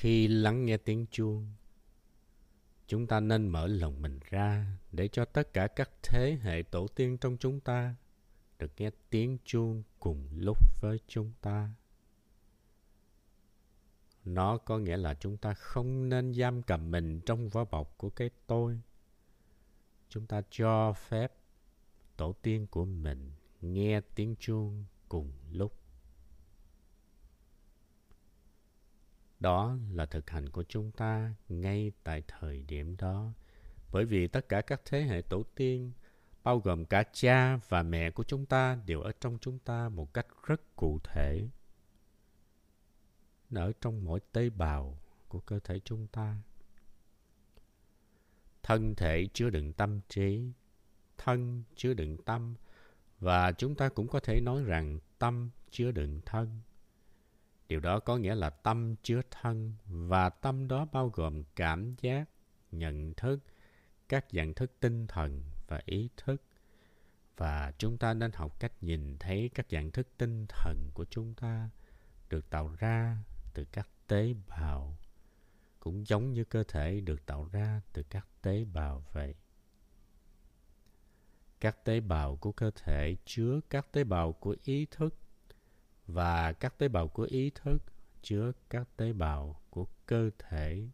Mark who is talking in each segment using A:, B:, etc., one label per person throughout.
A: Khi lắng nghe tiếng chuông, chúng ta nên mở lòng mình ra để cho tất cả các thế hệ tổ tiên trong chúng ta được nghe tiếng chuông cùng lúc với chúng ta. Nó có nghĩa là chúng ta không nên giam cầm mình trong vỏ bọc của cái tôi. Chúng ta cho phép tổ tiên của mình nghe tiếng chuông cùng lúc. Đó là thực hành của chúng ta ngay tại thời điểm đó. Bởi vì tất cả các thế hệ tổ tiên, bao gồm cả cha và mẹ của chúng ta đều ở trong chúng ta một cách rất cụ thể. Nó ở trong mỗi tế bào của cơ thể chúng ta. Thân thể chứa đựng tâm trí, thân chứa đựng tâm, và chúng ta cũng có thể nói rằng tâm chứa đựng thân Điều đó có nghĩa là tâm chứa thân và tâm đó bao gồm cảm giác, nhận thức, các dạng thức tinh thần và ý thức. Và chúng ta nên học cách nhìn thấy các dạng thức tinh thần của chúng ta được tạo ra từ các tế bào, cũng giống như cơ thể được tạo ra từ các tế bào vậy. Các tế bào của cơ thể chứa các tế bào của ý thức và các tế bào của ý thức chứa các tế bào của cơ thể.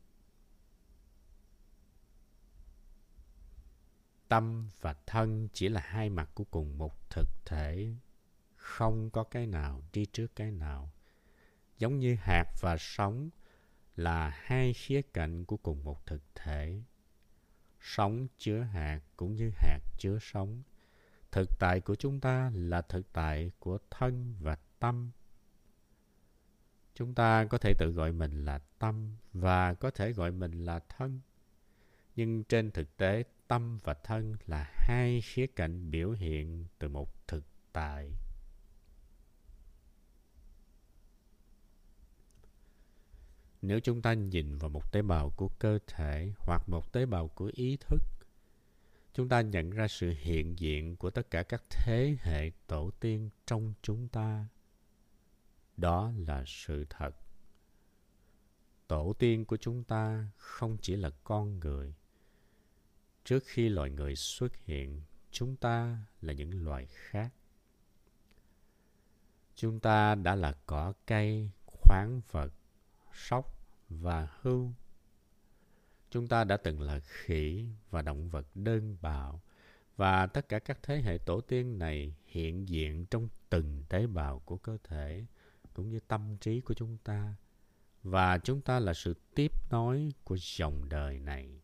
A: Tâm và thân chỉ là hai mặt của cùng một thực thể. Không có cái nào đi trước cái nào. Giống như hạt và sóng là hai khía cạnh của cùng một thực thể. Sóng chứa hạt cũng như hạt chứa sóng thực tại của chúng ta là thực tại của thân và tâm. Chúng ta có thể tự gọi mình là tâm và có thể gọi mình là thân. Nhưng trên thực tế, tâm và thân là hai khía cạnh biểu hiện từ một thực tại. Nếu chúng ta nhìn vào một tế bào của cơ thể hoặc một tế bào của ý thức, chúng ta nhận ra sự hiện diện của tất cả các thế hệ tổ tiên trong chúng ta đó là sự thật. Tổ tiên của chúng ta không chỉ là con người. Trước khi loài người xuất hiện, chúng ta là những loài khác. Chúng ta đã là cỏ cây, khoáng vật, sóc và hưu chúng ta đã từng là khỉ và động vật đơn bào, và tất cả các thế hệ tổ tiên này hiện diện trong từng tế bào của cơ thể cũng như tâm trí của chúng ta. Và chúng ta là sự tiếp nối của dòng đời này.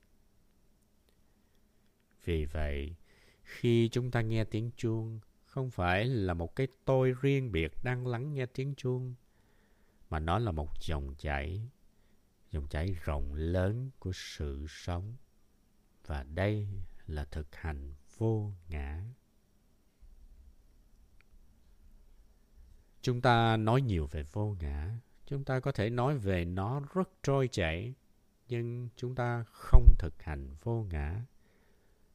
A: Vì vậy, khi chúng ta nghe tiếng chuông, không phải là một cái tôi riêng biệt đang lắng nghe tiếng chuông, mà nó là một dòng chảy dòng chảy rộng lớn của sự sống. Và đây là thực hành vô ngã. Chúng ta nói nhiều về vô ngã. Chúng ta có thể nói về nó rất trôi chảy, nhưng chúng ta không thực hành vô ngã.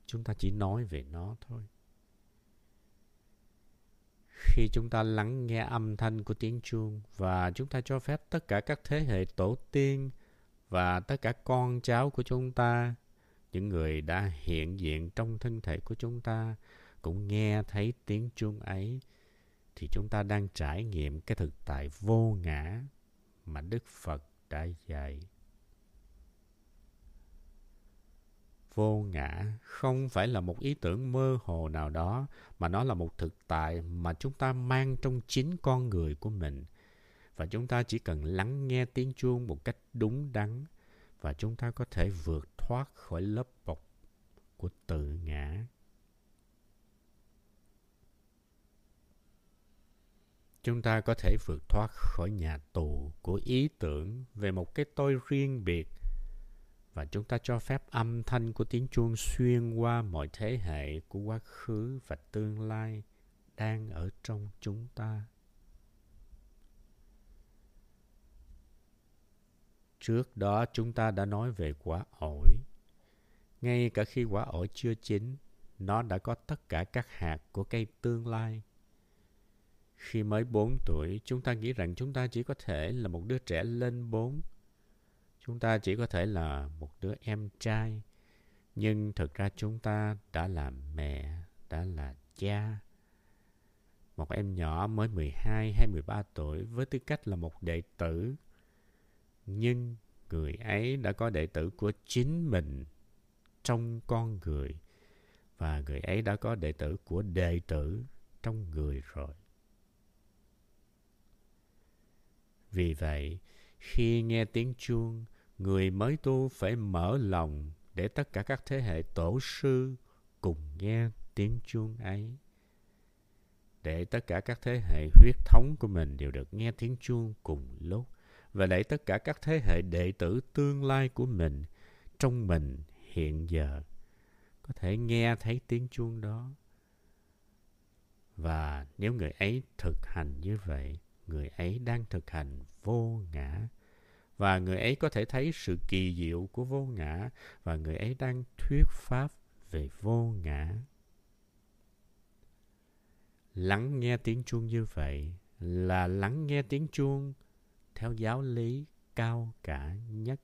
A: Chúng ta chỉ nói về nó thôi. Khi chúng ta lắng nghe âm thanh của tiếng chuông và chúng ta cho phép tất cả các thế hệ tổ tiên và tất cả con cháu của chúng ta, những người đã hiện diện trong thân thể của chúng ta, cũng nghe thấy tiếng chuông ấy thì chúng ta đang trải nghiệm cái thực tại vô ngã mà Đức Phật đã dạy. Vô ngã không phải là một ý tưởng mơ hồ nào đó, mà nó là một thực tại mà chúng ta mang trong chính con người của mình. Và chúng ta chỉ cần lắng nghe tiếng chuông một cách đúng đắn và chúng ta có thể vượt thoát khỏi lớp bọc của tự ngã chúng ta có thể vượt thoát khỏi nhà tù của ý tưởng về một cái tôi riêng biệt. Và chúng ta cho phép âm thanh của tiếng chuông xuyên qua mọi thế hệ của quá khứ và tương lai đang ở trong chúng ta. Trước đó chúng ta đã nói về quả ổi. Ngay cả khi quả ổi chưa chín, nó đã có tất cả các hạt của cây tương lai khi mới 4 tuổi, chúng ta nghĩ rằng chúng ta chỉ có thể là một đứa trẻ lên 4. Chúng ta chỉ có thể là một đứa em trai, nhưng thực ra chúng ta đã là mẹ, đã là cha. Một em nhỏ mới 12 hay 13 tuổi với tư cách là một đệ tử. Nhưng người ấy đã có đệ tử của chính mình trong con người và người ấy đã có đệ tử của đệ tử trong người rồi. Vì vậy, khi nghe tiếng chuông, người mới tu phải mở lòng để tất cả các thế hệ tổ sư cùng nghe tiếng chuông ấy. Để tất cả các thế hệ huyết thống của mình đều được nghe tiếng chuông cùng lúc và để tất cả các thế hệ đệ tử tương lai của mình trong mình hiện giờ có thể nghe thấy tiếng chuông đó. Và nếu người ấy thực hành như vậy, người ấy đang thực hành vô ngã. Và người ấy có thể thấy sự kỳ diệu của vô ngã, và người ấy đang thuyết pháp về vô ngã. Lắng nghe tiếng chuông như vậy là lắng nghe tiếng chuông theo giáo lý cao cả nhất.